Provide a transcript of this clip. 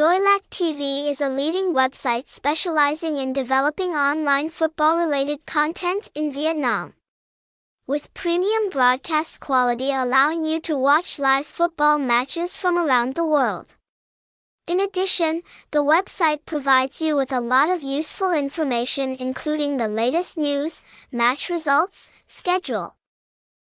Xoilac TV is a leading website specializing in developing online football-related content in Vietnam. With premium broadcast quality allowing you to watch live football matches from around the world. In addition, the website provides you with a lot of useful information including the latest news, match results, schedule,